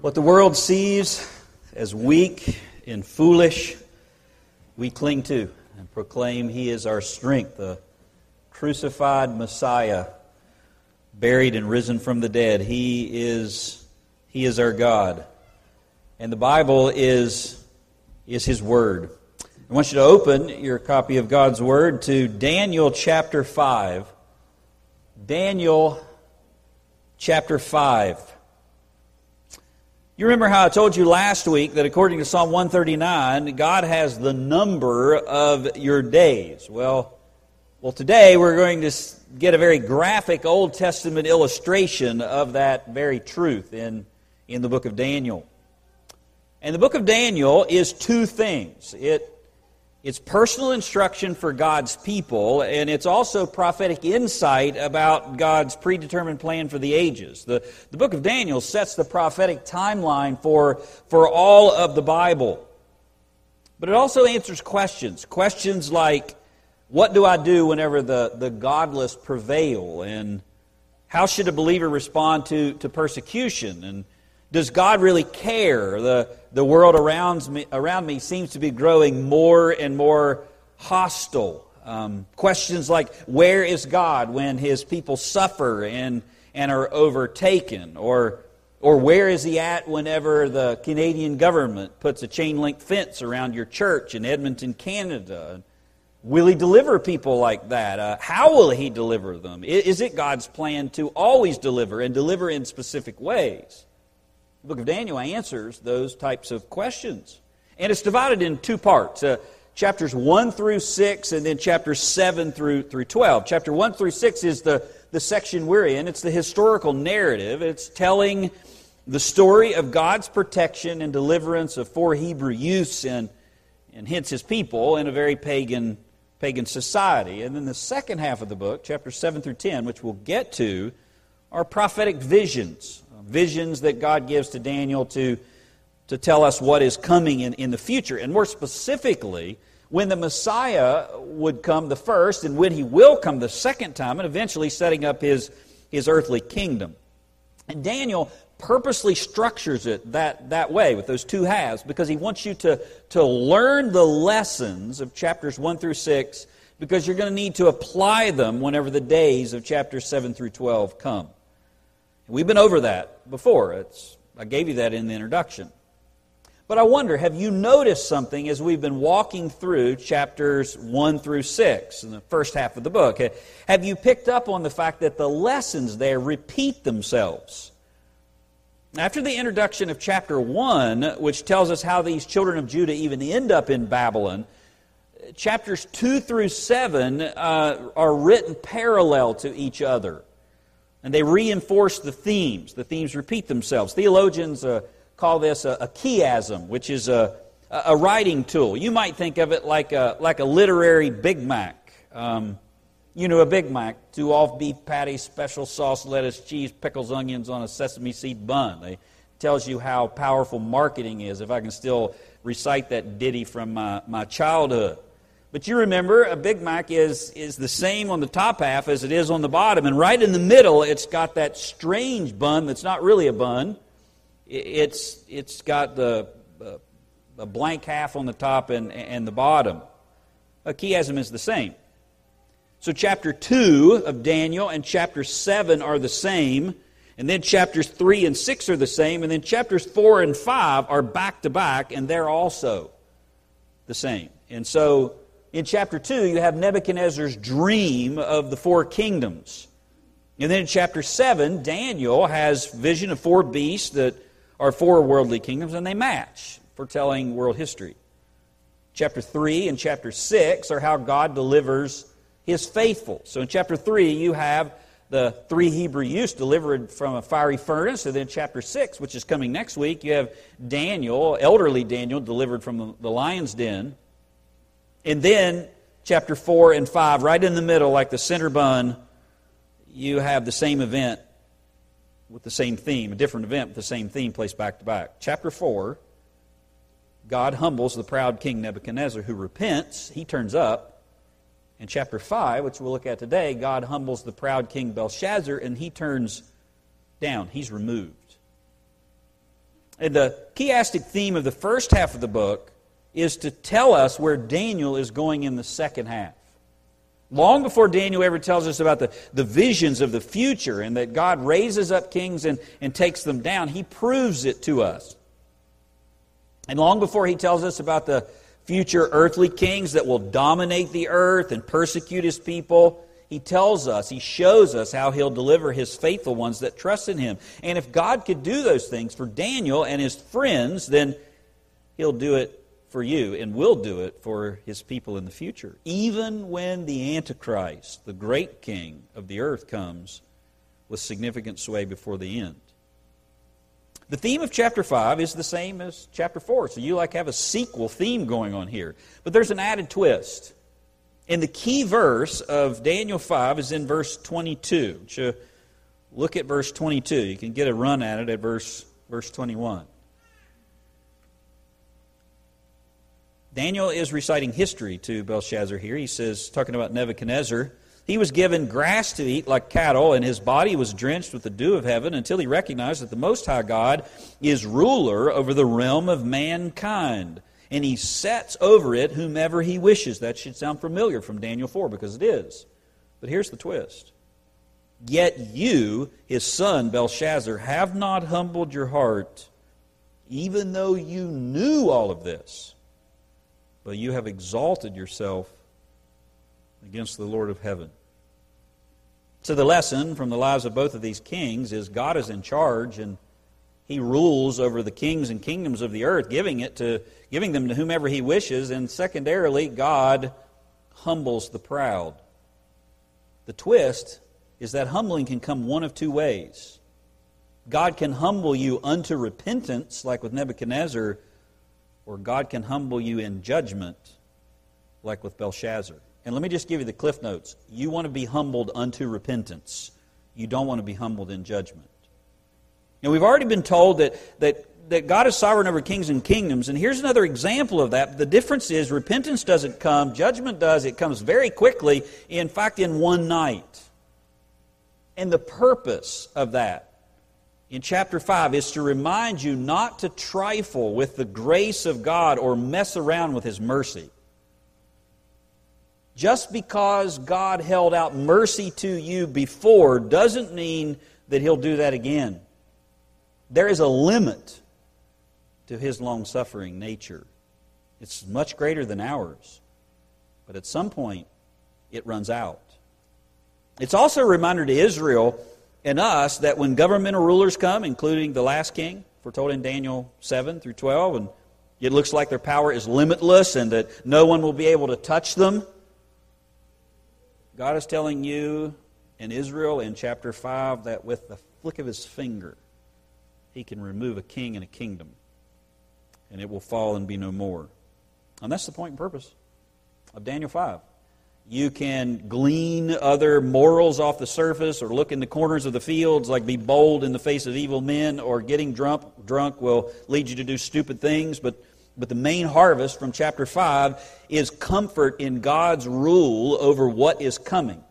What the world sees as weak and foolish, we cling to and proclaim He is our strength, the crucified Messiah, buried and risen from the dead. He is, he is our God. And the Bible is, is His Word. I want you to open your copy of God's Word to Daniel chapter 5. Daniel chapter 5. You remember how I told you last week that according to Psalm 139, God has the number of your days. Well, well, today we're going to get a very graphic Old Testament illustration of that very truth in, in the book of Daniel. And the book of Daniel is two things. It it's personal instruction for God's people, and it's also prophetic insight about God's predetermined plan for the ages. The, the book of Daniel sets the prophetic timeline for, for all of the Bible. But it also answers questions. Questions like, what do I do whenever the, the godless prevail? And how should a believer respond to, to persecution? And does God really care? The, the world around me, around me seems to be growing more and more hostile. Um, questions like, where is God when his people suffer and, and are overtaken? Or, or where is he at whenever the Canadian government puts a chain link fence around your church in Edmonton, Canada? Will he deliver people like that? Uh, how will he deliver them? Is it God's plan to always deliver and deliver in specific ways? The book of Daniel answers those types of questions. And it's divided in two parts. Uh, chapters 1 through 6 and then chapters 7 through, through 12 chapter 1 through 6 is the, the section we're in it's the historical narrative it's telling the story of god's protection and deliverance of four hebrew youths and, and hence his people in a very pagan pagan society and then the second half of the book chapters 7 through 10 which we'll get to are prophetic visions visions that God gives to Daniel to, to tell us what is coming in, in the future. And more specifically, when the Messiah would come the first and when he will come the second time, and eventually setting up his, his earthly kingdom. And Daniel purposely structures it that, that way with those two halves because he wants you to, to learn the lessons of chapters 1 through 6 because you're going to need to apply them whenever the days of chapters 7 through 12 come. We've been over that before. It's, I gave you that in the introduction. But I wonder, have you noticed something as we've been walking through chapters 1 through 6 in the first half of the book? Have you picked up on the fact that the lessons there repeat themselves? After the introduction of chapter 1, which tells us how these children of Judah even end up in Babylon, chapters 2 through 7 uh, are written parallel to each other. And they reinforce the themes. The themes repeat themselves. Theologians uh, call this a, a, chiasm, which is a, a writing tool. You might think of it like a, like a literary Big Mac. Um, you know, a Big Mac, two off beef patties, special sauce, lettuce, cheese, pickles, onions on a sesame seed bun. It tells you how powerful marketing is, if I can still recite that ditty from my, my childhood. But you remember, a Big Mac is, is the same on the top half as it is on the bottom. And right in the middle, it's got that strange bun that's not really a bun. It's, it's got the uh, a blank half on the top and, and the bottom. A chiasm is the same. So, chapter 2 of Daniel and chapter 7 are the same. And then chapters 3 and 6 are the same. And then chapters 4 and 5 are back to back, and they're also the same. And so in chapter 2, you have Nebuchadnezzar's dream of the four kingdoms. And then in chapter 7, Daniel has vision of four beasts that are four worldly kingdoms, and they match, foretelling world history. Chapter 3 and chapter 6 are how God delivers his faithful. So in chapter 3, you have the three Hebrew youths delivered from a fiery furnace. And then chapter 6, which is coming next week, you have Daniel, elderly Daniel, delivered from the lion's den. And then, chapter 4 and 5, right in the middle, like the center bun, you have the same event with the same theme, a different event with the same theme placed back to back. Chapter 4, God humbles the proud king Nebuchadnezzar who repents. He turns up. In chapter 5, which we'll look at today, God humbles the proud king Belshazzar and he turns down. He's removed. And the chiastic theme of the first half of the book is to tell us where Daniel is going in the second half. Long before Daniel ever tells us about the, the visions of the future and that God raises up kings and, and takes them down, he proves it to us. And long before he tells us about the future earthly kings that will dominate the earth and persecute his people, he tells us, he shows us how he'll deliver his faithful ones that trust in him. And if God could do those things for Daniel and his friends, then he'll do it for you and will do it for his people in the future. Even when the Antichrist, the great king of the earth, comes with significant sway before the end. The theme of chapter 5 is the same as chapter 4, so you like have a sequel theme going on here. But there's an added twist. And the key verse of Daniel 5 is in verse 22. So look at verse 22. You can get a run at it at verse, verse 21. Daniel is reciting history to Belshazzar here. He says, talking about Nebuchadnezzar, he was given grass to eat like cattle, and his body was drenched with the dew of heaven until he recognized that the Most High God is ruler over the realm of mankind. And he sets over it whomever he wishes. That should sound familiar from Daniel 4 because it is. But here's the twist. Yet you, his son Belshazzar, have not humbled your heart, even though you knew all of this but you have exalted yourself against the Lord of heaven. So, the lesson from the lives of both of these kings is God is in charge and he rules over the kings and kingdoms of the earth, giving it to giving them to whomever he wishes, and secondarily, God humbles the proud. The twist is that humbling can come one of two ways. God can humble you unto repentance, like with Nebuchadnezzar, or God can humble you in judgment, like with Belshazzar. And let me just give you the cliff notes. You want to be humbled unto repentance. You don't want to be humbled in judgment. And we've already been told that, that, that God is sovereign over kings and kingdoms. And here's another example of that. The difference is repentance doesn't come, judgment does. It comes very quickly, in fact, in one night. And the purpose of that in chapter 5 is to remind you not to trifle with the grace of God or mess around with His mercy. Just because God held out mercy to you before doesn't mean that He'll do that again. There is a limit to His long suffering nature, it's much greater than ours. But at some point, it runs out. It's also a reminder to Israel and us that when governmental rulers come, including the last king, foretold in Daniel 7 through 12, and it looks like their power is limitless and that no one will be able to touch them, God is telling you in Israel in chapter 5 that with the flick of his finger, he can remove a king and a kingdom, and it will fall and be no more. And that's the point and purpose of Daniel 5. You can glean other morals off the surface or look in the corners of the fields, like be bold in the face of evil men, or getting drunk, drunk will lead you to do stupid things. But, but the main harvest from chapter 5 is comfort in God's rule over what is coming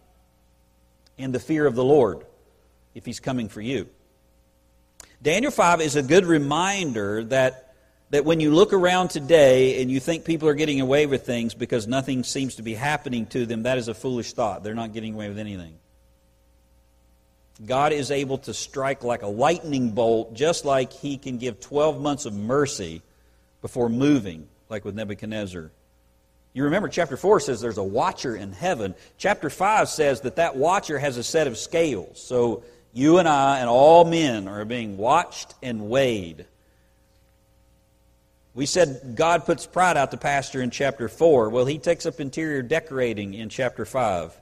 and the fear of the Lord if He's coming for you. Daniel 5 is a good reminder that that when you look around today and you think people are getting away with things because nothing seems to be happening to them, that is a foolish thought. They're not getting away with anything. God is able to strike like a lightning bolt, just like He can give 12 months of mercy before moving, like with Nebuchadnezzar. You remember, chapter 4 says there's a watcher in heaven. Chapter 5 says that that watcher has a set of scales. So you and I and all men are being watched and weighed. We said God puts pride out to pasture in chapter 4. Well, he takes up interior decorating in chapter 5.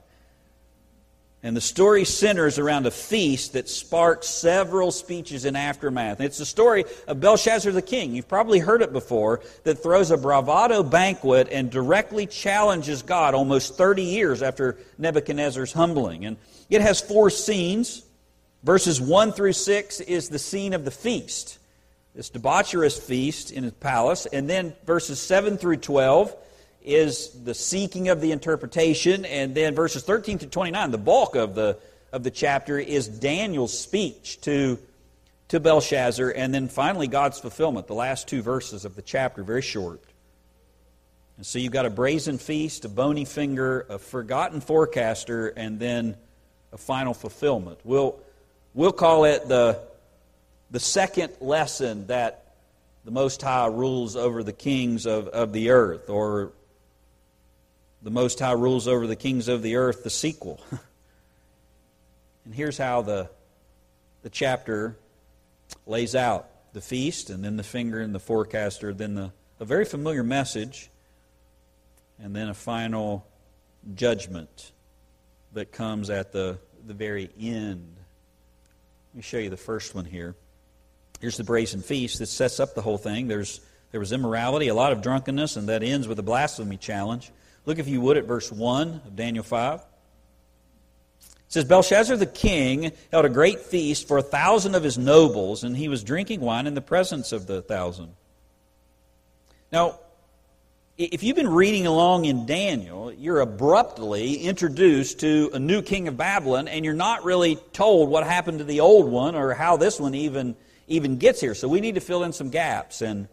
And the story centers around a feast that sparks several speeches in aftermath. It's the story of Belshazzar the king. You've probably heard it before, that throws a bravado banquet and directly challenges God almost 30 years after Nebuchadnezzar's humbling. And it has four scenes. Verses 1 through 6 is the scene of the feast this debaucherous feast in his palace. And then verses 7 through 12 is the seeking of the interpretation. And then verses 13 to 29, the bulk of the, of the chapter, is Daniel's speech to, to Belshazzar, and then finally God's fulfillment, the last two verses of the chapter, very short. And so you've got a brazen feast, a bony finger, a forgotten forecaster, and then a final fulfillment. We'll, we'll call it the, the second lesson that the Most High rules over the kings of, of the earth, or the Most High rules over the kings of the earth, the sequel. and here's how the, the chapter lays out the feast, and then the finger and the forecaster, then the, a very familiar message and then a final judgment that comes at the, the very end. Let me show you the first one here. Here's the brazen feast that sets up the whole thing. There's, there was immorality, a lot of drunkenness, and that ends with a blasphemy challenge. Look, if you would, at verse 1 of Daniel 5. It says, Belshazzar the king held a great feast for a thousand of his nobles, and he was drinking wine in the presence of the thousand. Now, if you've been reading along in Daniel, you're abruptly introduced to a new king of Babylon, and you're not really told what happened to the old one or how this one even, even gets here. So we need to fill in some gaps. And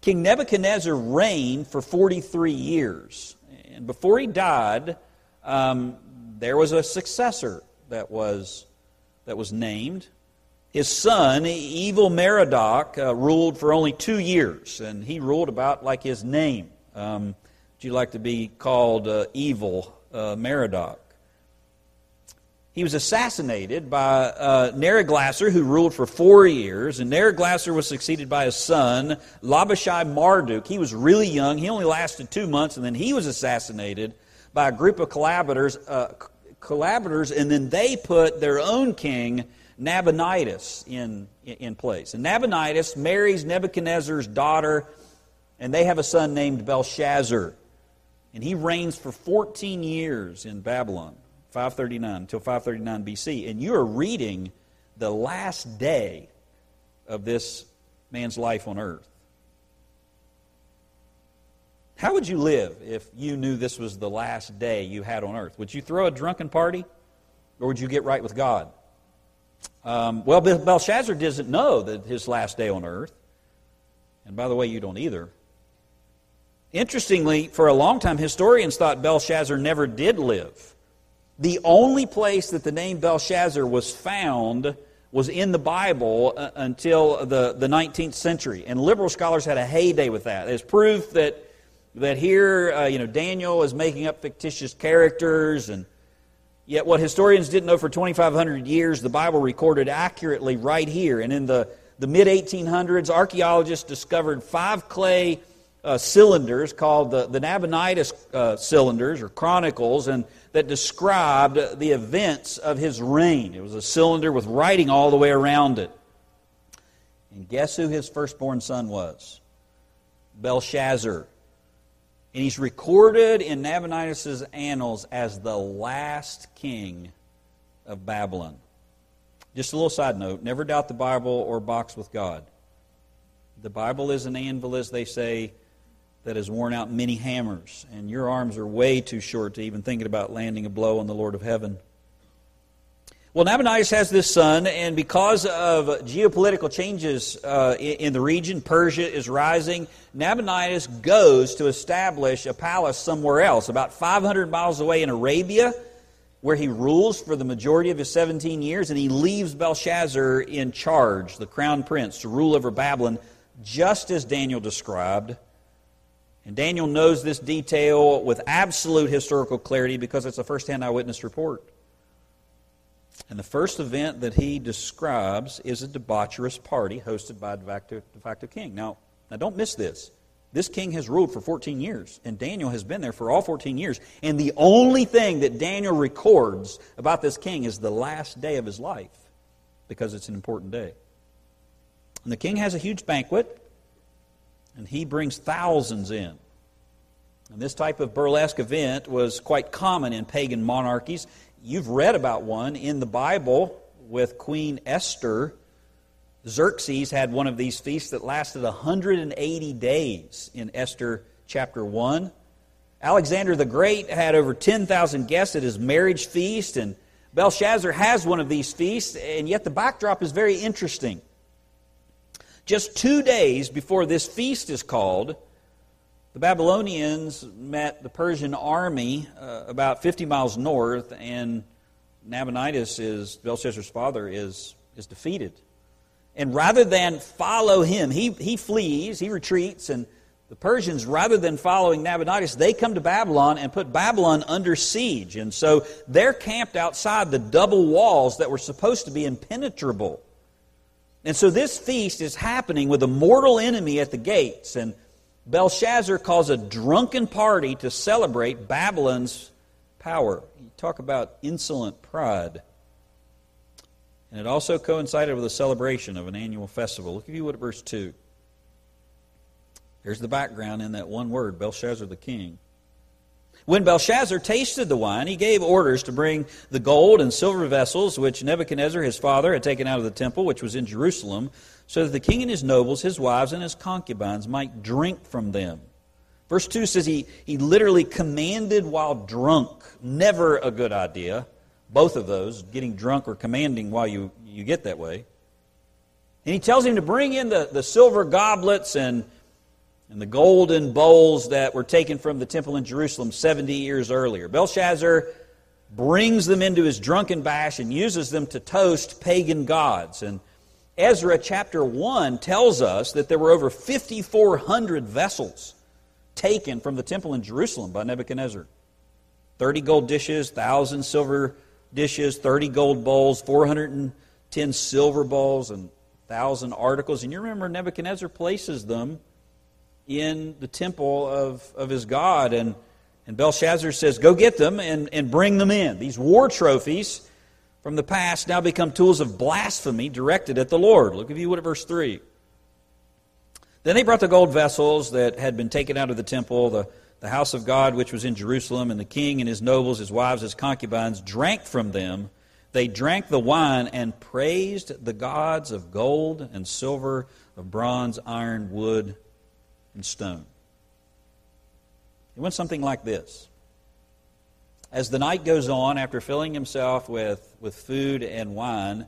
King Nebuchadnezzar reigned for 43 years. And before he died, um, there was a successor that was, that was named. His son, evil Merodach, uh, ruled for only two years, and he ruled about like his name. Um, would you like to be called uh, evil uh, Merodach? He was assassinated by uh, who ruled for four years, and Neriglissar was succeeded by his son, Labashi Marduk. He was really young. He only lasted two months, and then he was assassinated by a group of collaborators, uh, collaborators and then they put their own king Nabonidus in, in place. And Nabonidus marries Nebuchadnezzar's daughter, and they have a son named Belshazzar. And he reigns for 14 years in Babylon, 539 until 539 BC. And you are reading the last day of this man's life on earth. How would you live if you knew this was the last day you had on earth? Would you throw a drunken party? Or would you get right with God? Um, well, Belshazzar doesn't know that his last day on earth. And by the way, you don't either. Interestingly, for a long time, historians thought Belshazzar never did live. The only place that the name Belshazzar was found was in the Bible uh, until the, the 19th century. And liberal scholars had a heyday with that. There's proof that, that here, uh, you know, Daniel is making up fictitious characters and Yet, what historians didn't know for 2,500 years, the Bible recorded accurately right here. And in the, the mid 1800s, archaeologists discovered five clay uh, cylinders called the, the Nabonidus uh, cylinders or chronicles, and that described the events of his reign. It was a cylinder with writing all the way around it. And guess who his firstborn son was? Belshazzar. And he's recorded in Nabonidus' annals as the last king of Babylon. Just a little side note never doubt the Bible or box with God. The Bible is an anvil, as they say, that has worn out many hammers, and your arms are way too short to even thinking about landing a blow on the Lord of heaven. Well, Nabonidus has this son, and because of geopolitical changes uh, in the region, Persia is rising. Nabonidus goes to establish a palace somewhere else, about 500 miles away in Arabia, where he rules for the majority of his 17 years, and he leaves Belshazzar in charge, the crown prince, to rule over Babylon, just as Daniel described. And Daniel knows this detail with absolute historical clarity because it's a first hand eyewitness report. And the first event that he describes is a debaucherous party hosted by a de facto, de facto king. Now, now, don't miss this. This king has ruled for 14 years, and Daniel has been there for all 14 years. And the only thing that Daniel records about this king is the last day of his life, because it's an important day. And the king has a huge banquet, and he brings thousands in. And this type of burlesque event was quite common in pagan monarchies. You've read about one in the Bible with Queen Esther. Xerxes had one of these feasts that lasted 180 days in Esther chapter 1. Alexander the Great had over 10,000 guests at his marriage feast, and Belshazzar has one of these feasts, and yet the backdrop is very interesting. Just two days before this feast is called, the Babylonians met the Persian army uh, about 50 miles north, and Nabonidus, is Belshazzar's father, is, is defeated. And rather than follow him, he, he flees, he retreats, and the Persians, rather than following Nabonidus, they come to Babylon and put Babylon under siege. And so they're camped outside the double walls that were supposed to be impenetrable. And so this feast is happening with a mortal enemy at the gates. And Belshazzar calls a drunken party to celebrate Babylon's power. You talk about insolent pride. And it also coincided with a celebration of an annual festival. Look if you would at verse 2. Here's the background in that one word Belshazzar the king. When Belshazzar tasted the wine, he gave orders to bring the gold and silver vessels which Nebuchadnezzar his father had taken out of the temple, which was in Jerusalem, so that the king and his nobles, his wives, and his concubines might drink from them. Verse 2 says he, he literally commanded while drunk. Never a good idea. Both of those, getting drunk or commanding while you, you get that way. And he tells him to bring in the, the silver goblets and and the golden bowls that were taken from the temple in Jerusalem 70 years earlier. Belshazzar brings them into his drunken bash and uses them to toast pagan gods. And Ezra chapter 1 tells us that there were over 5,400 vessels taken from the temple in Jerusalem by Nebuchadnezzar 30 gold dishes, 1,000 silver dishes, 30 gold bowls, 410 silver bowls, and 1,000 articles. And you remember Nebuchadnezzar places them in the temple of, of his God. And, and Belshazzar says, Go get them and, and bring them in. These war trophies from the past now become tools of blasphemy directed at the Lord. Look, if you would, at verse 3. Then they brought the gold vessels that had been taken out of the temple, the, the house of God which was in Jerusalem, and the king and his nobles, his wives, his concubines drank from them. They drank the wine and praised the gods of gold and silver, of bronze, iron, wood, and stone. It went something like this. As the night goes on, after filling himself with, with food and wine,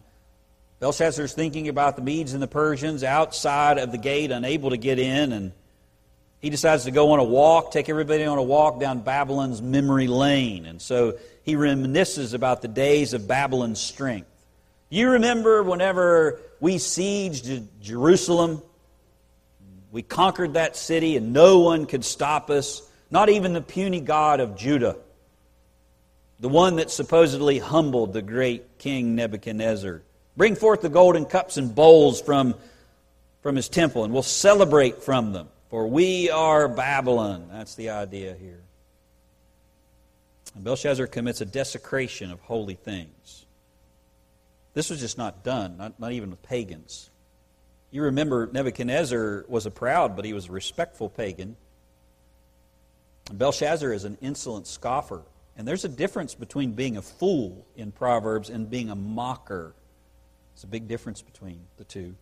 Belshazzar's thinking about the Medes and the Persians outside of the gate, unable to get in, and he decides to go on a walk, take everybody on a walk down Babylon's memory lane. And so he reminisces about the days of Babylon's strength. You remember whenever we sieged Jerusalem? We conquered that city, and no one could stop us, not even the puny God of Judah, the one that supposedly humbled the great king Nebuchadnezzar. Bring forth the golden cups and bowls from, from his temple, and we'll celebrate from them. For we are Babylon. That's the idea here. And Belshazzar commits a desecration of holy things. This was just not done, not, not even with pagans. You remember Nebuchadnezzar was a proud, but he was a respectful pagan. Belshazzar is an insolent scoffer. And there's a difference between being a fool in Proverbs and being a mocker. There's a big difference between the two.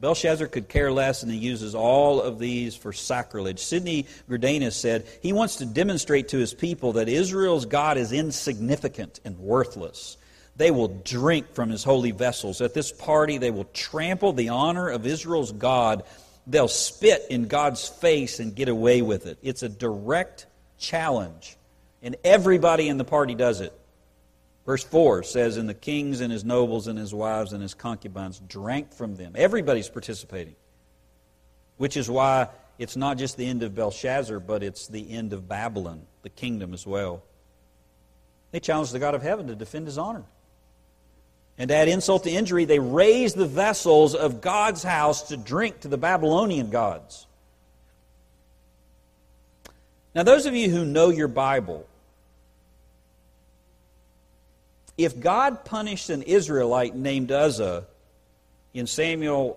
Belshazzar could care less, and he uses all of these for sacrilege. Sidney Greidanus said he wants to demonstrate to his people that Israel's God is insignificant and worthless. They will drink from his holy vessels. At this party, they will trample the honor of Israel's God. They'll spit in God's face and get away with it. It's a direct challenge. And everybody in the party does it. Verse 4 says, And the kings and his nobles and his wives and his concubines drank from them. Everybody's participating. Which is why it's not just the end of Belshazzar, but it's the end of Babylon, the kingdom as well. They challenged the God of heaven to defend his honor. And to add insult to injury, they raised the vessels of God's house to drink to the Babylonian gods. Now, those of you who know your Bible, if God punished an Israelite named Uzzah in Samuel,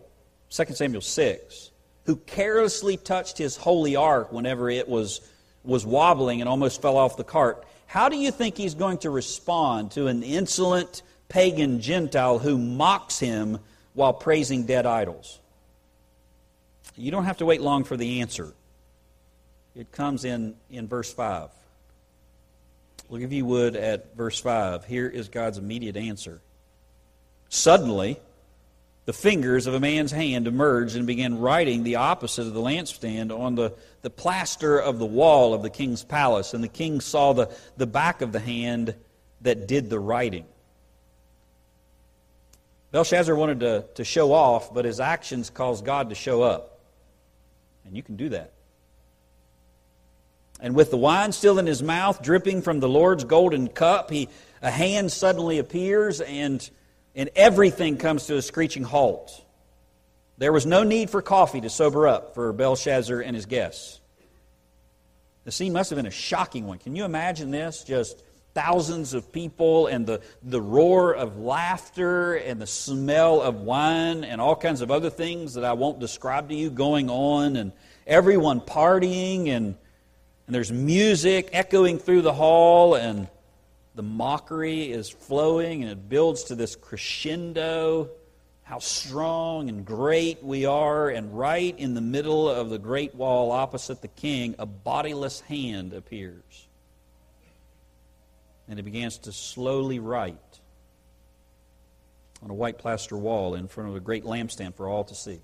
2 Samuel 6, who carelessly touched his holy ark whenever it was, was wobbling and almost fell off the cart, how do you think he's going to respond to an insolent pagan Gentile who mocks him while praising dead idols? You don't have to wait long for the answer. It comes in, in verse 5. Look, if you would, at verse 5. Here is God's immediate answer. Suddenly, the fingers of a man's hand emerged and began writing the opposite of the lampstand on the, the plaster of the wall of the king's palace. And the king saw the, the back of the hand that did the writing. Belshazzar wanted to, to show off, but his actions caused God to show up. And you can do that. And with the wine still in his mouth, dripping from the Lord's golden cup, he, a hand suddenly appears and, and everything comes to a screeching halt. There was no need for coffee to sober up for Belshazzar and his guests. The scene must have been a shocking one. Can you imagine this? Just thousands of people and the, the roar of laughter and the smell of wine and all kinds of other things that I won't describe to you going on and everyone partying and and there's music echoing through the hall, and the mockery is flowing, and it builds to this crescendo. How strong and great we are, and right in the middle of the great wall opposite the king, a bodiless hand appears. And he begins to slowly write on a white plaster wall in front of a great lampstand for all to see.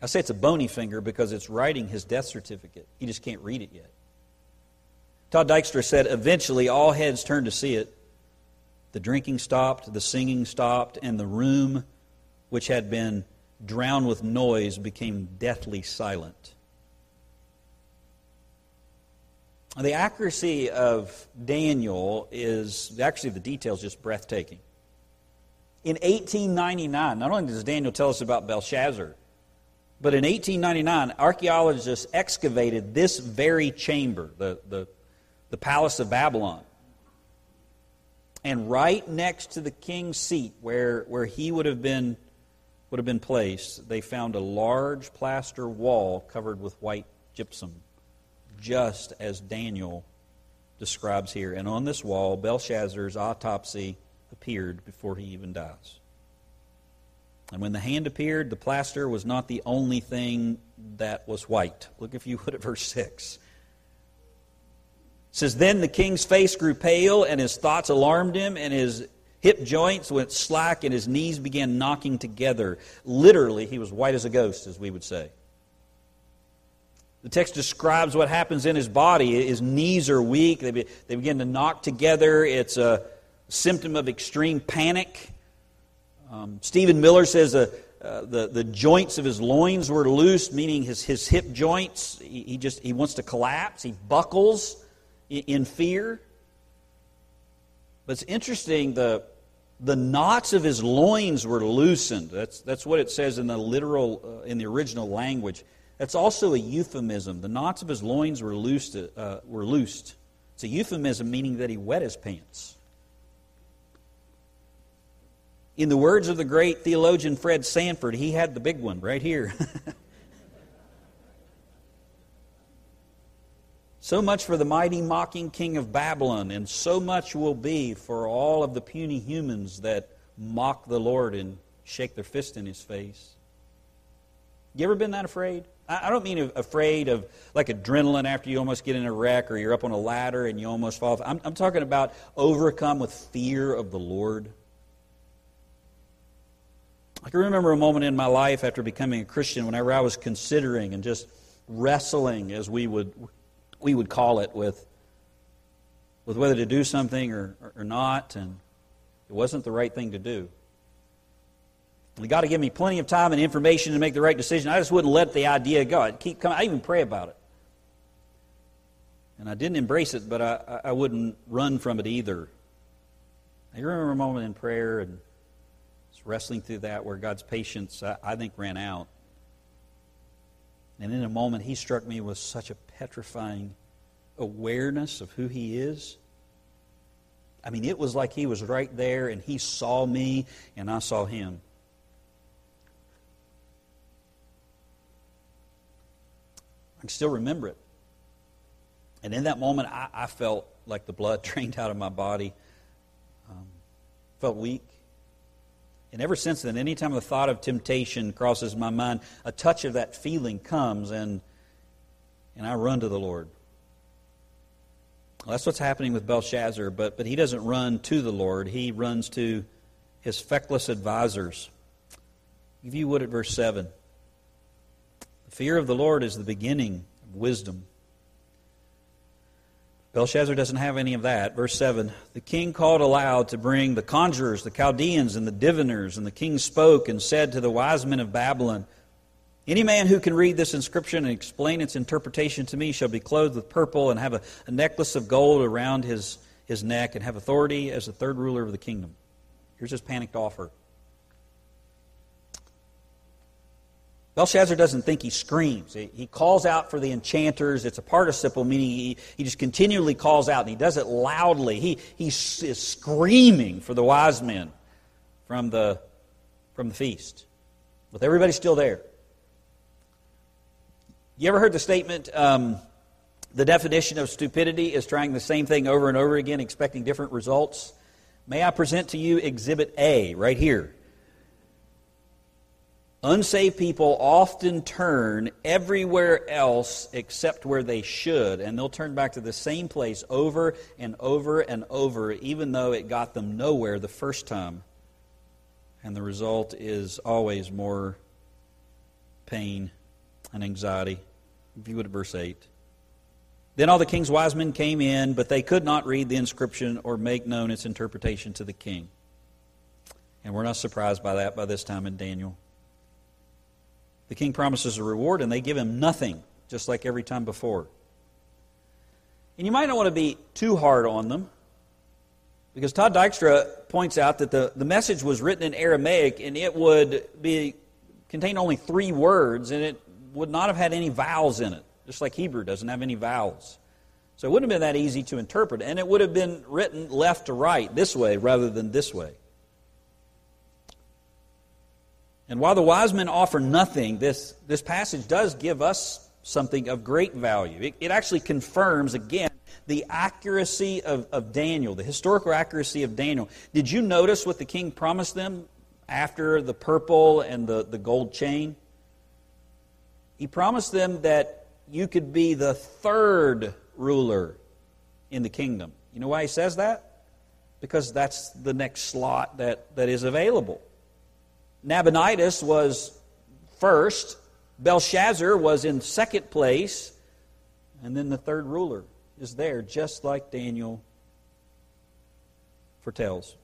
I say it's a bony finger because it's writing his death certificate. He just can't read it yet. Todd Dykstra said eventually all heads turned to see it. The drinking stopped, the singing stopped, and the room, which had been drowned with noise, became deathly silent. The accuracy of Daniel is actually the details just breathtaking. In 1899, not only does Daniel tell us about Belshazzar, but in 1899, archaeologists excavated this very chamber, the, the, the Palace of Babylon. And right next to the king's seat, where, where he would have, been, would have been placed, they found a large plaster wall covered with white gypsum, just as Daniel describes here. And on this wall, Belshazzar's autopsy appeared before he even dies. And when the hand appeared, the plaster was not the only thing that was white. Look, if you would, at verse 6. It says, Then the king's face grew pale, and his thoughts alarmed him, and his hip joints went slack, and his knees began knocking together. Literally, he was white as a ghost, as we would say. The text describes what happens in his body. His knees are weak, they, be, they begin to knock together. It's a symptom of extreme panic. Um, Stephen Miller says uh, uh, the, the joints of his loins were loose, meaning his, his hip joints. He, he just he wants to collapse. He buckles in, in fear. But it's interesting, the, the knots of his loins were loosened. That's, that's what it says in the literal, uh, in the original language. That's also a euphemism. The knots of his loins were loosed. Uh, were loosed. It's a euphemism meaning that he wet his pants. In the words of the great theologian Fred Sanford, he had the big one right here. so much for the mighty mocking king of Babylon, and so much will be for all of the puny humans that mock the Lord and shake their fist in his face. You ever been that afraid? I don't mean afraid of like adrenaline after you almost get in a wreck or you're up on a ladder and you almost fall off. I'm, I'm talking about overcome with fear of the Lord. I can remember a moment in my life after becoming a Christian whenever I was considering and just wrestling, as we would, we would call it, with, with whether to do something or, or not, and it wasn't the right thing to do. God had give me plenty of time and information to make the right decision. I just wouldn't let the idea go. I'd keep coming. I even pray about it. And I didn't embrace it, but I, I wouldn't run from it either. I remember a moment in prayer and wrestling through that where God's patience, I, I think, ran out. And in a moment, he struck me with such a petrifying awareness of who he is. I mean, it was like he was right there and he saw me and I saw him. I can still remember it. And in that moment, I, I felt like the blood drained out of my body. Um, felt weak. And ever since then, anytime the thought of temptation crosses my mind, a touch of that feeling comes, and, and I run to the Lord. Well, that's what's happening with Belshazzar, but, but he doesn't run to the Lord. He runs to his feckless advisors. If you would at verse 7. Fear of the Lord is the beginning of wisdom. Belshazzar doesn't have any of that. Verse 7 The king called aloud to bring the conjurers, the Chaldeans, and the diviners, and the king spoke and said to the wise men of Babylon, Any man who can read this inscription and explain its interpretation to me shall be clothed with purple and have a, a necklace of gold around his, his neck and have authority as the third ruler of the kingdom. Here's his panicked offer. Belshazzar doesn't think he screams. He calls out for the enchanters. It's a participle, meaning he, he just continually calls out, and he does it loudly. He, he is screaming for the wise men from the, from the feast, with everybody still there. You ever heard the statement, um, the definition of stupidity is trying the same thing over and over again, expecting different results? May I present to you Exhibit A right here. Unsaved people often turn everywhere else except where they should, and they'll turn back to the same place over and over and over, even though it got them nowhere the first time. And the result is always more pain and anxiety. View it at verse 8. Then all the king's wise men came in, but they could not read the inscription or make known its interpretation to the king. And we're not surprised by that by this time in Daniel. The king promises a reward, and they give him nothing, just like every time before. And you might not want to be too hard on them, because Todd Dykstra points out that the, the message was written in Aramaic, and it would be contain only three words, and it would not have had any vowels in it, just like Hebrew doesn't have any vowels. So it wouldn't have been that easy to interpret, and it would have been written left to right, this way rather than this way. And while the wise men offer nothing, this, this passage does give us something of great value. It, it actually confirms, again, the accuracy of, of Daniel, the historical accuracy of Daniel. Did you notice what the king promised them after the purple and the, the gold chain? He promised them that you could be the third ruler in the kingdom. You know why he says that? Because that's the next slot that, that is available. Nabonidus was first, Belshazzar was in second place, and then the third ruler is there, just like Daniel foretells.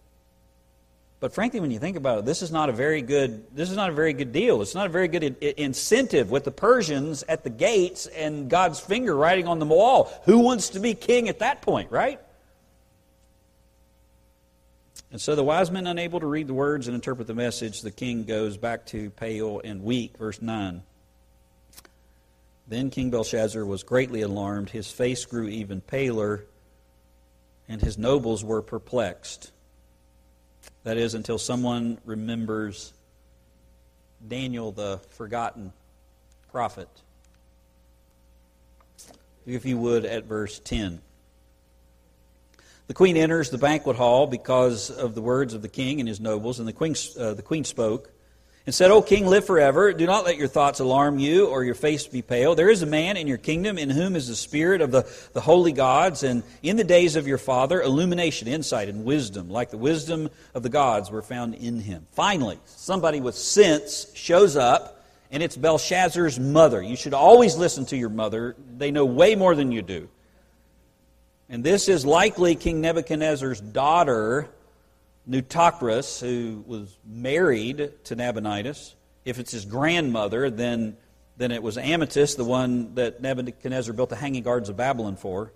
But frankly, when you think about it, this is not a very good. This is not a very good deal. It's not a very good incentive with the Persians at the gates and God's finger writing on the wall. Who wants to be king at that point, right? And so the wise men, unable to read the words and interpret the message, the king goes back to pale and weak. Verse 9. Then King Belshazzar was greatly alarmed. His face grew even paler, and his nobles were perplexed. That is, until someone remembers Daniel, the forgotten prophet. If you would, at verse 10. The queen enters the banquet hall because of the words of the king and his nobles, and the queen, uh, the queen spoke and said, O king, live forever. Do not let your thoughts alarm you or your face be pale. There is a man in your kingdom in whom is the spirit of the, the holy gods, and in the days of your father, illumination, insight, and wisdom, like the wisdom of the gods, were found in him. Finally, somebody with sense shows up, and it's Belshazzar's mother. You should always listen to your mother, they know way more than you do. And this is likely King Nebuchadnezzar's daughter, Nitocris, who was married to Nabonidus. If it's his grandmother, then, then it was Amytis, the one that Nebuchadnezzar built the Hanging Gardens of Babylon for.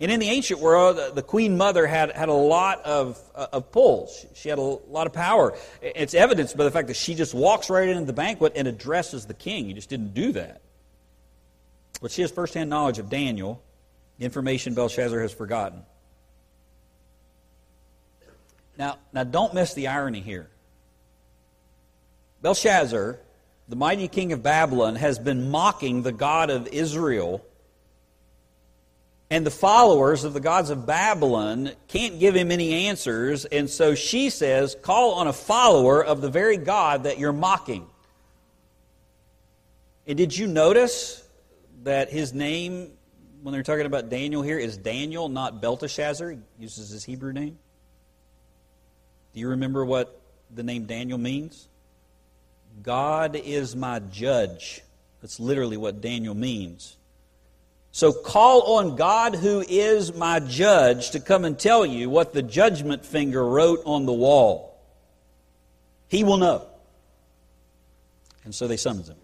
And in the ancient world, the queen mother had, had a lot of, uh, of pulls. She had a lot of power. It's evidenced by the fact that she just walks right into the banquet and addresses the king. He just didn't do that. But she has firsthand knowledge of Daniel information Belshazzar has forgotten. Now, now don't miss the irony here. Belshazzar, the mighty king of Babylon, has been mocking the God of Israel, and the followers of the gods of Babylon can't give him any answers, and so she says, Call on a follower of the very God that you're mocking. And did you notice that his name when they're talking about Daniel here is Daniel, not Belteshazzar. He uses his Hebrew name. Do you remember what the name Daniel means? God is my judge. That's literally what Daniel means. So call on God, who is my judge, to come and tell you what the judgment finger wrote on the wall. He will know. And so they summons him.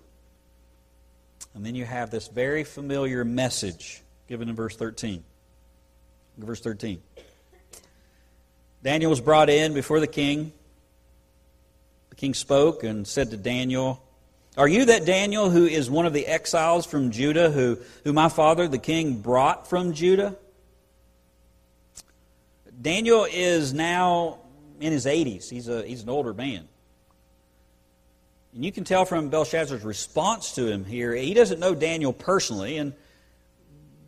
And then you have this very familiar message given in verse 13. Verse 13. Daniel was brought in before the king. The king spoke and said to Daniel, Are you that Daniel who is one of the exiles from Judah, who, who my father the king brought from Judah? Daniel is now in his 80s. He's, a, he's an older man. And you can tell from Belshazzar's response to him here, he doesn't know Daniel personally, and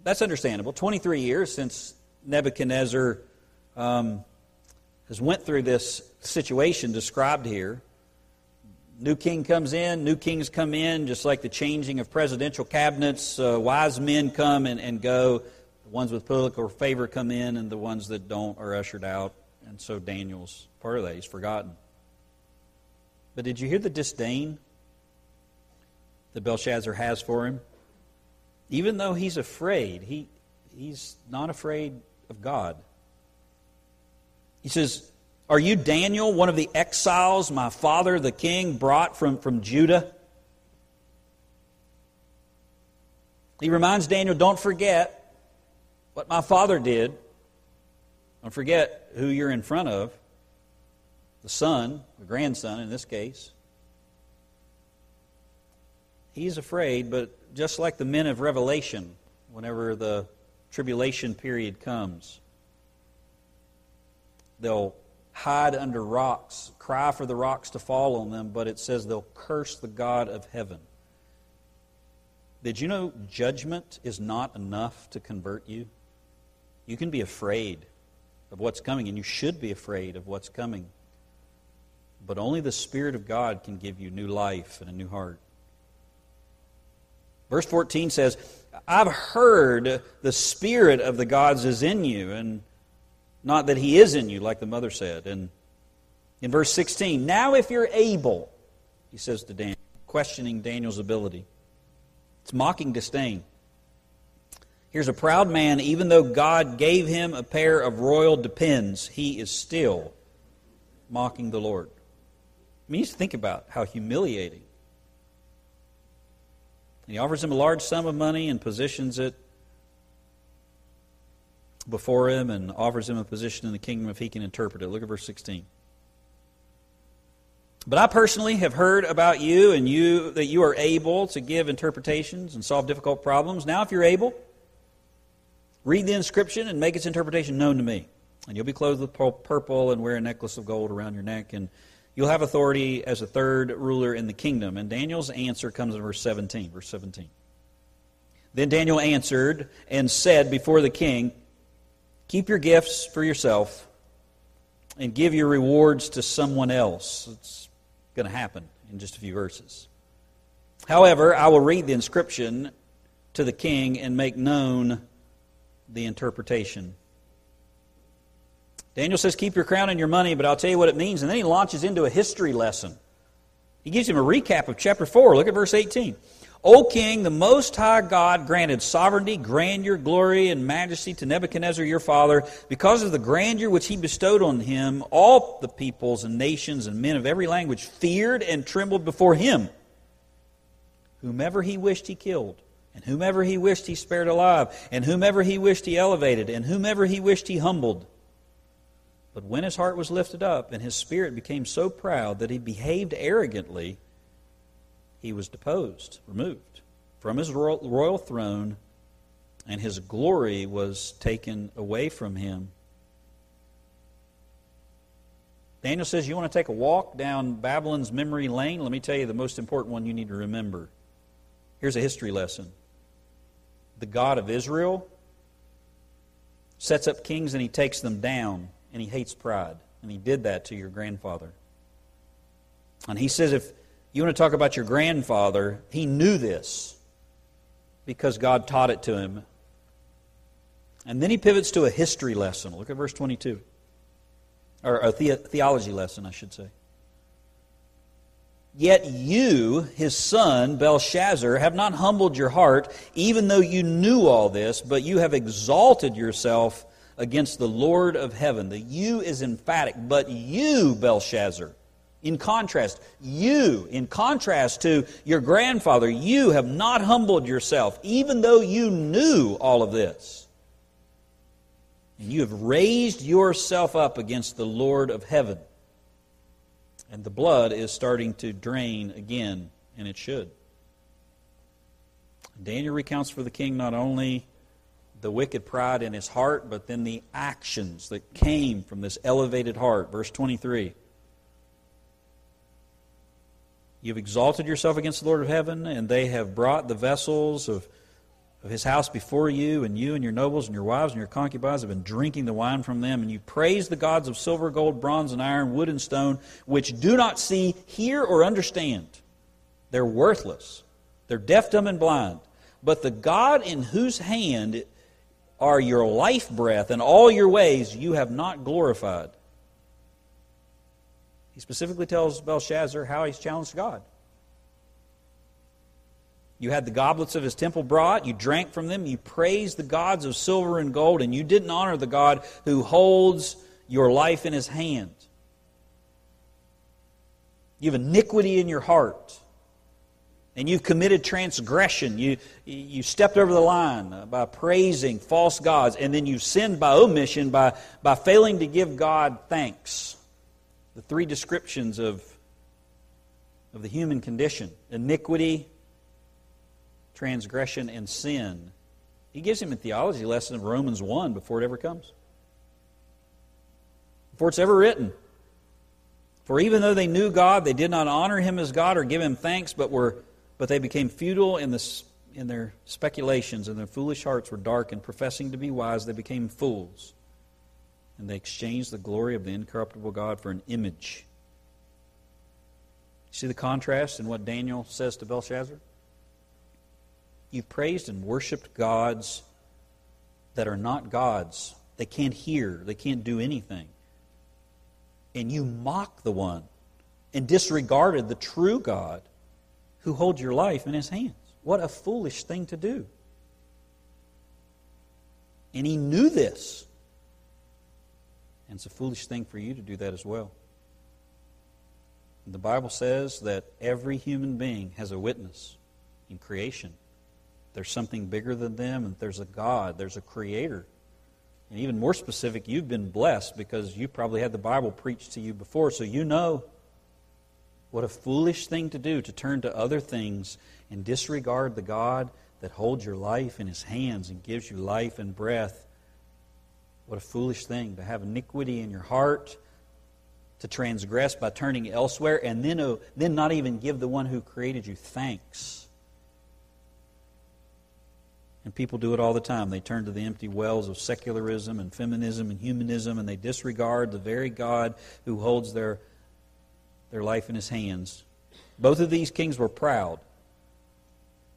that's understandable. 23 years since Nebuchadnezzar um, has went through this situation described here. New king comes in, new kings come in, just like the changing of presidential cabinets. Uh, wise men come and, and go. The ones with political favor come in, and the ones that don't are ushered out. And so Daniel's part of that. He's forgotten. But did you hear the disdain that Belshazzar has for him? Even though he's afraid, he, he's not afraid of God. He says, Are you Daniel, one of the exiles my father, the king, brought from, from Judah? He reminds Daniel, Don't forget what my father did. Don't forget who you're in front of the son, the grandson in this case. He's afraid, but just like the men of Revelation, whenever the tribulation period comes, they'll hide under rocks, cry for the rocks to fall on them, but it says they'll curse the God of heaven. Did you know judgment is not enough to convert you? You can be afraid of what's coming, and you should be afraid of what's coming. But only the Spirit of God can give you new life and a new heart. Verse 14 says, I've heard the Spirit of the gods is in you, and not that He is in you, like the mother said. And in verse 16, now if you're able, he says to Daniel, questioning Daniel's ability. It's mocking disdain. Here's a proud man, even though God gave him a pair of royal depends, he is still mocking the Lord. I mean, you think about how humiliating. He offers him a large sum of money and positions it before him and offers him a position in the kingdom if he can interpret it. Look at verse 16. But I personally have heard about you and you that you are able to give interpretations and solve difficult problems. Now, if you're able, read the inscription and make its interpretation known to me. And you'll be clothed with purple and wear a necklace of gold around your neck and You'll have authority as a third ruler in the kingdom. And Daniel's answer comes in verse 17. Verse 17. Then Daniel answered and said before the king, Keep your gifts for yourself and give your rewards to someone else. It's going to happen in just a few verses. However, I will read the inscription to the king and make known the interpretation. Daniel says, Keep your crown and your money, but I'll tell you what it means. And then he launches into a history lesson. He gives him a recap of chapter 4. Look at verse 18. O king, the Most High God granted sovereignty, grandeur, glory, and majesty to Nebuchadnezzar your father. Because of the grandeur which he bestowed on him, all the peoples and nations and men of every language feared and trembled before him. Whomever he wished he killed, and whomever he wished he spared alive, and whomever he wished he elevated, and whomever he wished he humbled. But when his heart was lifted up and his spirit became so proud that he behaved arrogantly, he was deposed, removed from his royal throne, and his glory was taken away from him. Daniel says, You want to take a walk down Babylon's memory lane? Let me tell you the most important one you need to remember. Here's a history lesson The God of Israel sets up kings and he takes them down and he hates pride. And he did that to your grandfather. And he says if you want to talk about your grandfather, he knew this because God taught it to him And then he pivots to a history lesson. Look at verse 22. Or a the- theology lesson, I should say. Yet you, his son, Belshazzar, have not humbled your heart, even though you knew all this, but you have exalted yourself against the Lord of heaven. The you is emphatic, but you, Belshazzar, in contrast, you, in contrast to your grandfather, you have not humbled yourself, even though you knew all of this. And you have raised yourself up against the Lord of heaven. And the blood is starting to drain again, and it should. Daniel recounts for the king not only the wicked pride in his heart, but then the actions that came from this elevated heart. Verse 23. You've exalted yourself against the Lord of heaven, and they have brought the vessels of of his house before you, and you and your nobles and your wives and your concubines have been drinking the wine from them, and you praise the gods of silver, gold, bronze, and iron, wood, and stone, which do not see, hear, or understand. They're worthless. They're deaf, dumb, and blind. But the God in whose hand are your life breath and all your ways you have not glorified. He specifically tells Belshazzar how he's challenged God. You had the goblets of his temple brought, you drank from them, you praised the gods of silver and gold, and you didn't honor the God who holds your life in his hand. You have iniquity in your heart. And you've committed transgression. You, you stepped over the line by praising false gods, and then you've sinned by omission by, by failing to give God thanks. The three descriptions of, of the human condition iniquity, transgression, and sin. He gives him a theology lesson of Romans 1 before it ever comes. Before it's ever written. For even though they knew God, they did not honor him as God or give him thanks, but were but they became futile in, the, in their speculations, and their foolish hearts were darkened. Professing to be wise, they became fools. And they exchanged the glory of the incorruptible God for an image. See the contrast in what Daniel says to Belshazzar? You've praised and worshiped gods that are not gods. They can't hear, they can't do anything. And you mock the one and disregarded the true God who holds your life in his hands. What a foolish thing to do. And he knew this. And it's a foolish thing for you to do that as well. The Bible says that every human being has a witness in creation. There's something bigger than them, and there's a God, there's a creator. And even more specific, you've been blessed because you probably had the Bible preached to you before, so you know what a foolish thing to do to turn to other things and disregard the God that holds your life in his hands and gives you life and breath. What a foolish thing to have iniquity in your heart, to transgress by turning elsewhere, and then, oh, then not even give the one who created you thanks. And people do it all the time. They turn to the empty wells of secularism and feminism and humanism, and they disregard the very God who holds their, their life in his hands. Both of these kings were proud,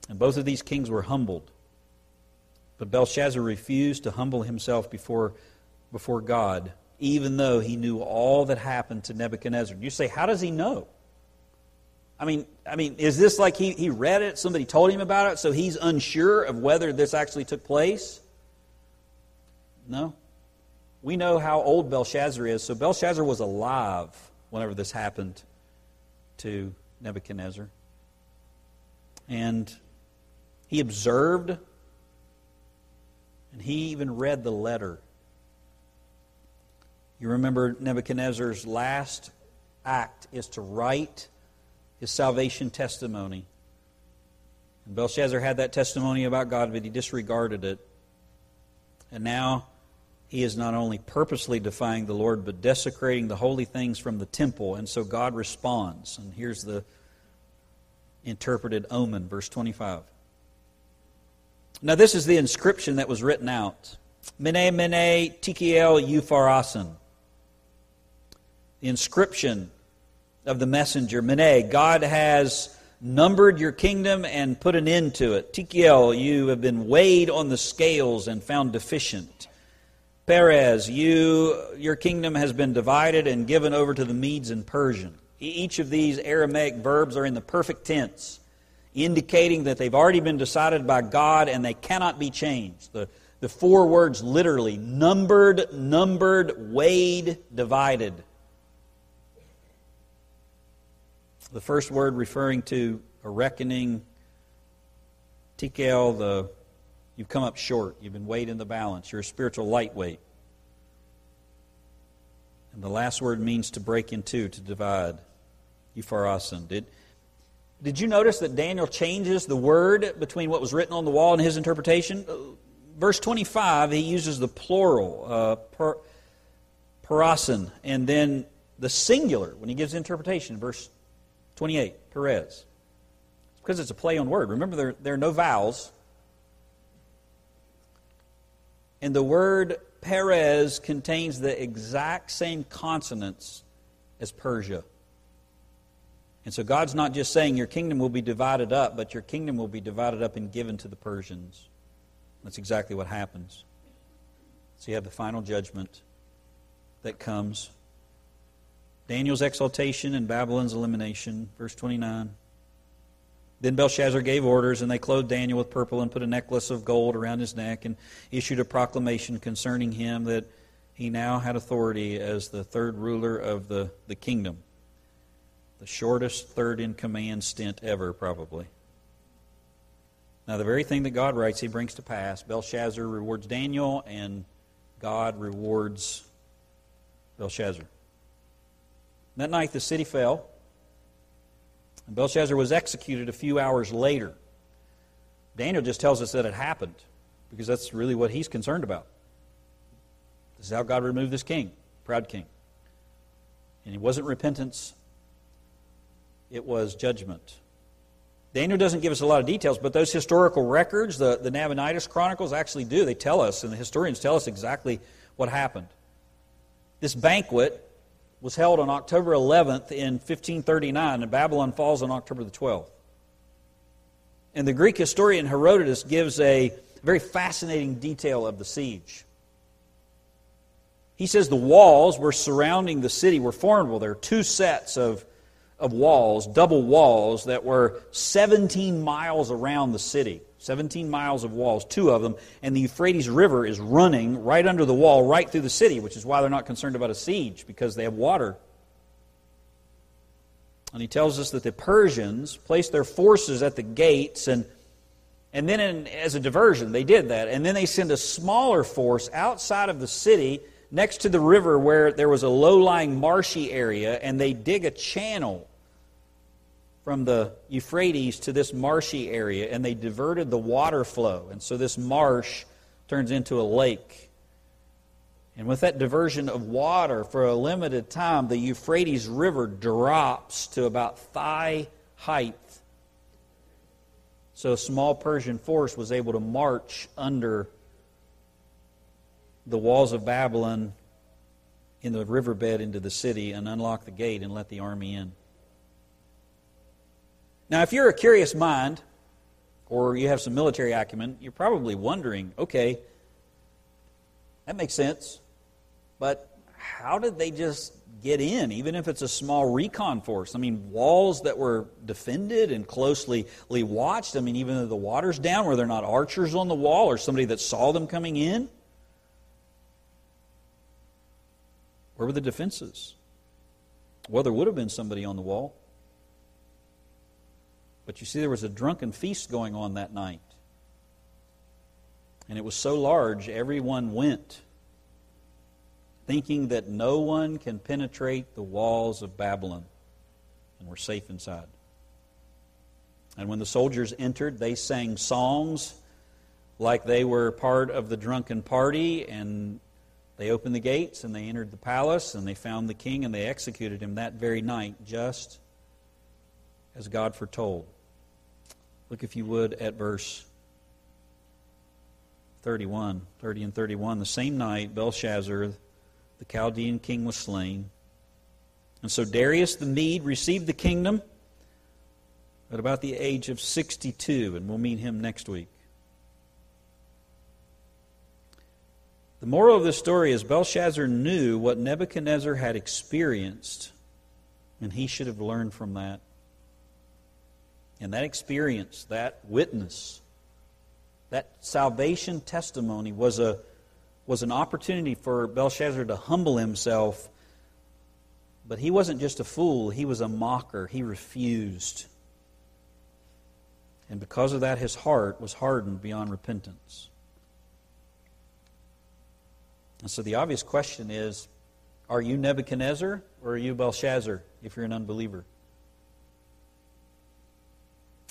and both of these kings were humbled. But Belshazzar refused to humble himself before, before God, even though he knew all that happened to Nebuchadnezzar. You say, how does he know? I mean, I mean, is this like he, he read it, somebody told him about it, so he's unsure of whether this actually took place? No. We know how old Belshazzar is. So Belshazzar was alive whenever this happened to Nebuchadnezzar. And he observed and he even read the letter. You remember Nebuchadnezzar's last act is to write his salvation testimony. And Belshazzar had that testimony about God, but he disregarded it. And now he is not only purposely defying the Lord, but desecrating the holy things from the temple. And so God responds. And here's the interpreted omen, verse 25. Now, this is the inscription that was written out Mene, Mene, Tekel, Upharsin. The inscription of the messenger. Mene, God has numbered your kingdom and put an end to it. Tekel, you have been weighed on the scales and found deficient. Peres, you, your kingdom has been divided and given over to the Medes and Persian. Each of these Aramaic verbs are in the perfect tense, indicating that they've already been decided by God and they cannot be changed. The, the four words literally numbered, numbered, weighed, divided. The first word referring to a reckoning, tekel, the you've come up short, you've been weighed in the balance, you're a spiritual lightweight. And the last word means to break in two, to divide. Upharsin. Did, did you notice that Daniel changes the word between what was written on the wall and his interpretation? Verse 25, he uses the plural, uh, per, parasin, and then the singular when he gives interpretation. Verse 28, Peres. It's because it's a play on word. Remember, there, there are no vowels. And the word Peres contains the exact same consonants as Persia. And so God's not just saying your kingdom will be divided up, but your kingdom will be divided up and given to the Persians. That's exactly what happens. So you have the final judgment that comes Daniel's exaltation and Babylon's elimination. Verse 29. Then Belshazzar gave orders, and they clothed Daniel with purple and put a necklace of gold around his neck and issued a proclamation concerning him that he now had authority as the third ruler of the, the kingdom. The shortest third in command stint ever, probably. Now, the very thing that God writes, he brings to pass. Belshazzar rewards Daniel, and God rewards Belshazzar. That night the city fell, and Belshazzar was executed a few hours later. Daniel just tells us that it happened because that's really what he's concerned about. This is how God removed this king, proud king. And it wasn't repentance, it was judgment. Daniel doesn't give us a lot of details, but those historical records, the, the Nabonidus Chronicles, actually do. They tell us, and the historians tell us exactly what happened. This banquet was held on October 11th in 1539, and Babylon falls on October the 12th. And the Greek historian Herodotus gives a very fascinating detail of the siege. He says the walls were surrounding the city were formidable. There are two sets of, of walls, double walls, that were 17 miles around the city. 17 miles of walls, two of them, and the Euphrates River is running right under the wall, right through the city, which is why they're not concerned about a siege, because they have water. And he tells us that the Persians placed their forces at the gates, and, and then in, as a diversion, they did that. And then they send a smaller force outside of the city next to the river where there was a low lying marshy area, and they dig a channel from the Euphrates to this marshy area, and they diverted the water flow. And so this marsh turns into a lake. And with that diversion of water for a limited time, the Euphrates River drops to about thigh height. So a small Persian force was able to march under the walls of Babylon in the riverbed into the city and unlock the gate and let the army in. Now, if you're a curious mind, or you have some military acumen, you're probably wondering okay, that makes sense, but how did they just get in, even if it's a small recon force? I mean, walls that were defended and closely watched. I mean, even though the water's down, were there not archers on the wall or somebody that saw them coming in? Where were the defenses? Well, there would have been somebody on the wall. But you see, there was a drunken feast going on that night. And it was so large, everyone went, thinking that no one can penetrate the walls of Babylon, and we're safe inside. And when the soldiers entered, they sang songs like they were part of the drunken party, and they opened the gates and they entered the palace, and they found the king, and they executed him that very night, just as God foretold. Look, if you would, at verse 31, 30 and 31. The same night, Belshazzar, the Chaldean king, was slain. And so Darius the Mede received the kingdom at about the age of 62, and we'll meet him next week. The moral of this story is Belshazzar knew what Nebuchadnezzar had experienced, and he should have learned from that. And that experience, that witness, that salvation testimony was, a, was an opportunity for Belshazzar to humble himself. But he wasn't just a fool, he was a mocker. He refused. And because of that, his heart was hardened beyond repentance. And so the obvious question is are you Nebuchadnezzar or are you Belshazzar if you're an unbeliever?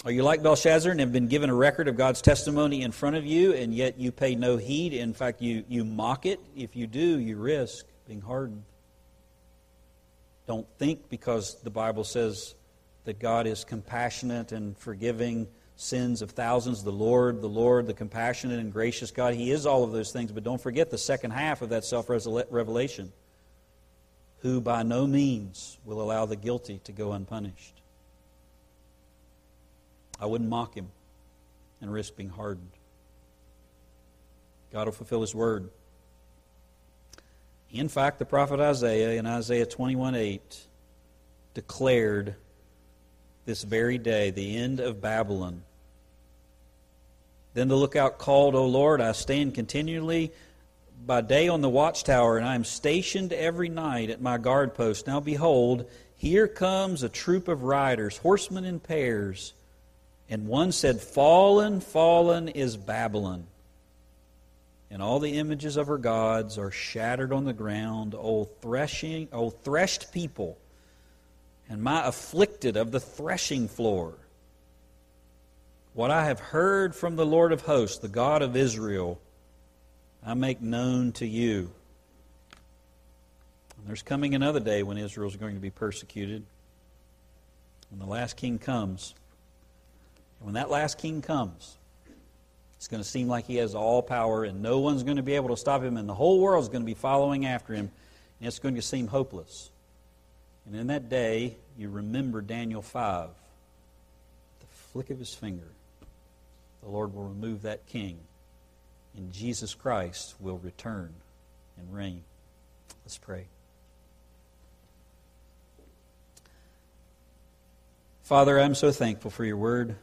Are you like Belshazzar and have been given a record of God's testimony in front of you, and yet you pay no heed? In fact, you, you mock it? If you do, you risk being hardened. Don't think because the Bible says that God is compassionate and forgiving sins of thousands, the Lord, the Lord, the compassionate and gracious God. He is all of those things, but don't forget the second half of that self revelation who by no means will allow the guilty to go unpunished. I wouldn't mock him and risk being hardened. God will fulfill his word. In fact, the prophet Isaiah in Isaiah 21 8 declared this very day the end of Babylon then the lookout called, O Lord, I stand continually by day on the watchtower, and I am stationed every night at my guard post. Now behold, here comes a troop of riders, horsemen in pairs. And one said, Fallen, fallen is Babylon. And all the images of her gods are shattered on the ground, O threshing, O threshed people, and my afflicted of the threshing floor. What I have heard from the Lord of hosts, the God of Israel, I make known to you. And there's coming another day when Israel is going to be persecuted. When the last king comes. And when that last king comes, it's going to seem like he has all power and no one's going to be able to stop him, and the whole world is going to be following after him, and it's going to seem hopeless. And in that day, you remember Daniel 5, the flick of his finger the Lord will remove that king, and Jesus Christ will return and reign. Let's pray. Father, I'm so thankful for your word.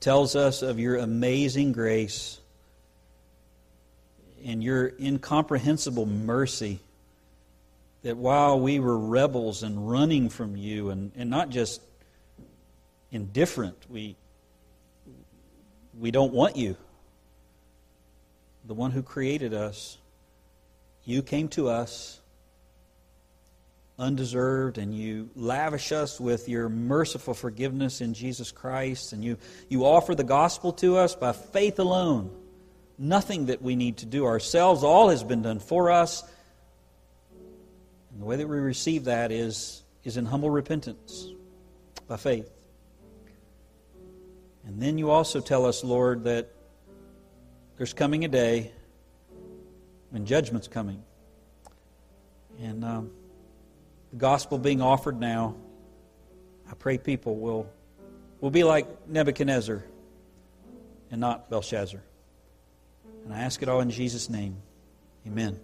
Tells us of your amazing grace and your incomprehensible mercy that while we were rebels and running from you, and, and not just indifferent, we we don't want you. The one who created us, you came to us undeserved and you lavish us with your merciful forgiveness in Jesus Christ and you, you offer the gospel to us by faith alone. Nothing that we need to do ourselves, all has been done for us. And the way that we receive that is, is in humble repentance by faith. And then you also tell us, Lord, that there's coming a day when judgment's coming. And um, the gospel being offered now, I pray people will, will be like Nebuchadnezzar and not Belshazzar. And I ask it all in Jesus' name. Amen.